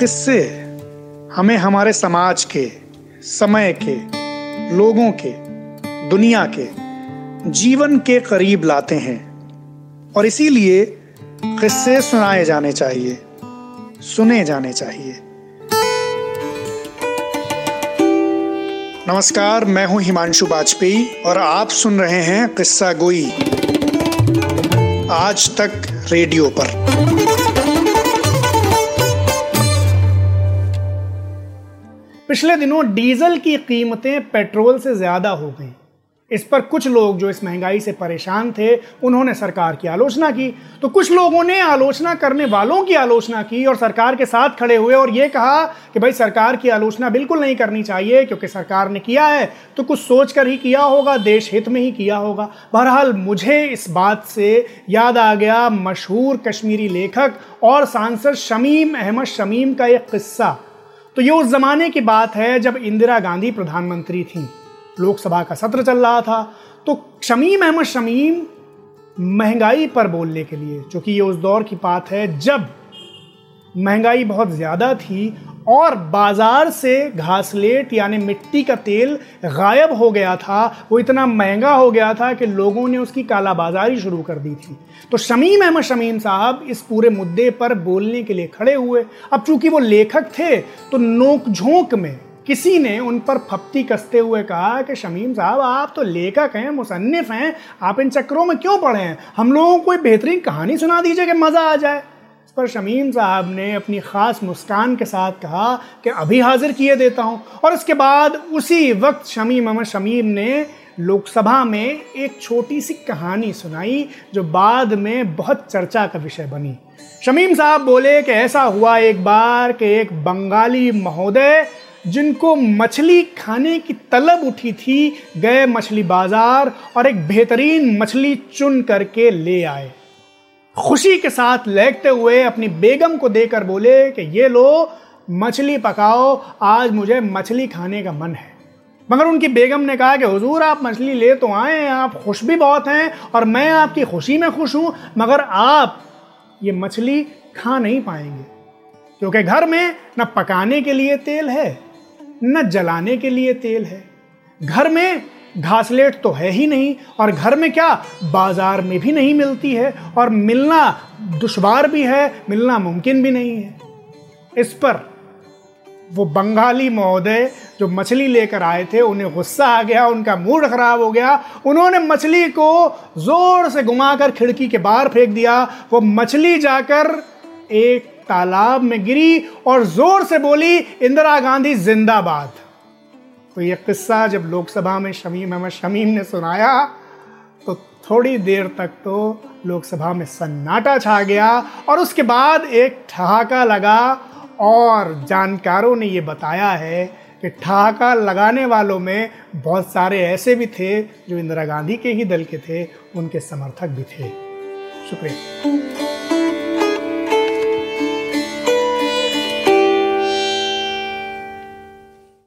किस्से? हमें हमारे समाज के, समय के, लोगों के, दुनिया के, जीवन के करीब लाते हैं। और इसीलिए किस्से सुनाए जाने चाहिए, सुने जाने चाहिए। नमस्कार, मैं हूँ हिमांशु वाजपेयी और आप सुन रहे हैं किस्सा गोई। आज तक रेडियो पर। पिछले दिनों डीजल की कीमतें पेट्रोल से ज़्यादा हो गई। इस पर कुछ लोग जो इस महँगाई से परेशान थे, उन्होंने सरकार की आलोचना की। तो कुछ लोगों ने आलोचना करने वालों की आलोचना की और सरकार के साथ खड़े हुए और ये कहा कि भाई सरकार की आलोचना बिल्कुल नहीं करनी चाहिए, क्योंकि सरकार ने किया है। तो कुछ सोच कर ही किया होगा, देश हित में ही किया होगा। बहरहाल मुझे इस बात से याद आ गया मशहूर कश्मीरी लेखक और सांसद शमीम अहमद शमीम का एक किस्सा। तो ये उस जमाने की बात है जब इंदिरा गांधी प्रधानमंत्री थी। लोकसभा का सत्र चल रहा था तो शमीम अहमद शमीम महँगाई पर बोलने के लिए, क्योंकि ये उस दौर की बात है जब महँगाई बहुत ज़्यादा थी और बाज़ार से घासलेट यानी मिट्टी का तेल गायब हो गया था। वो इतना महँगा हो गया था कि लोगों ने उसकी कालाबाजारी शुरू कर दी थी। तो शमीम अहमद शमीम साहब इस पूरे मुद्दे पर बोलने के लिए खड़े हुए। अब चूँकि वो लेखक थे तो नोकझोंक में किसी ने उन पर फप्ती कसते हुए कहा कि शमीम साहब, आप तो लेखक हैं मुसन्फ हैं, आप इन चक्रों में क्यों पढ़े हैं? हम लोगों को बेहतरीन कहानी सुना दीजिए कि मज़ा आ जाए। इस पर शमीम साहब ने अपनी ख़ास मुस्कान के साथ कहा कि अभी हाजिर किए देता हूँ। और उसके बाद उसी वक्त शमीम अहमद शमीम ने लोकसभा में एक छोटी सी कहानी सुनाई, जो बाद में बहुत चर्चा का विषय बनी। शमीम साहब बोले कि ऐसा हुआ एक बार कि एक बंगाली महोदय, जिनको मछली खाने की तलब उठी थी, गए मछली बाज़ार और एक बेहतरीन मछली चुन करके ले आए। खुशी के साथ लेटते हुए अपनी बेगम को देकर बोले कि ये लो, मछली पकाओ, आज मुझे मछली खाने का मन है। मगर उनकी बेगम ने कहा कि हुजूर, आप मछली ले तो आए, आप खुश भी बहुत हैं और मैं आपकी खुशी में खुश हूँ, मगर आप ये मछली खा नहीं पाएँगे। क्योंकि घर में न पकाने के लिए तेल है, न जलाने के लिए तेल है। घर में घासलेट तो है ही नहीं, और घर में क्या? बाज़ार में भी नहीं मिलती है, और मिलना दुश्वार भी है, मिलना मुमकिन भी नहीं है। इस पर वो बंगाली महोदय जो मछली लेकर आए थे, उन्हें गुस्सा आ गया, उनका मूड खराब हो गया। उन्होंने मछली को ज़ोर से घुमाकर खिड़की के बाहर फेंक दिया। वो मछली जाकर एक तालाब में गिरी और ज़ोर से बोली, इंदिरा गांधी, जिंदाबाद। तो ये किस्सा जब लोकसभा में शमीम अहमद शमीम ने सुनाया तो थोड़ी देर तक तो लोकसभा में सन्नाटा छा गया और उसके बाद एक ठहाका लगा और जानकारों ने ये बताया है कि ठहाका लगाने वालों में बहुत सारे ऐसे भी थे जो इंदिरा गांधी के ही दल के थे, उनके समर्थक भी थे। शुक्रिया।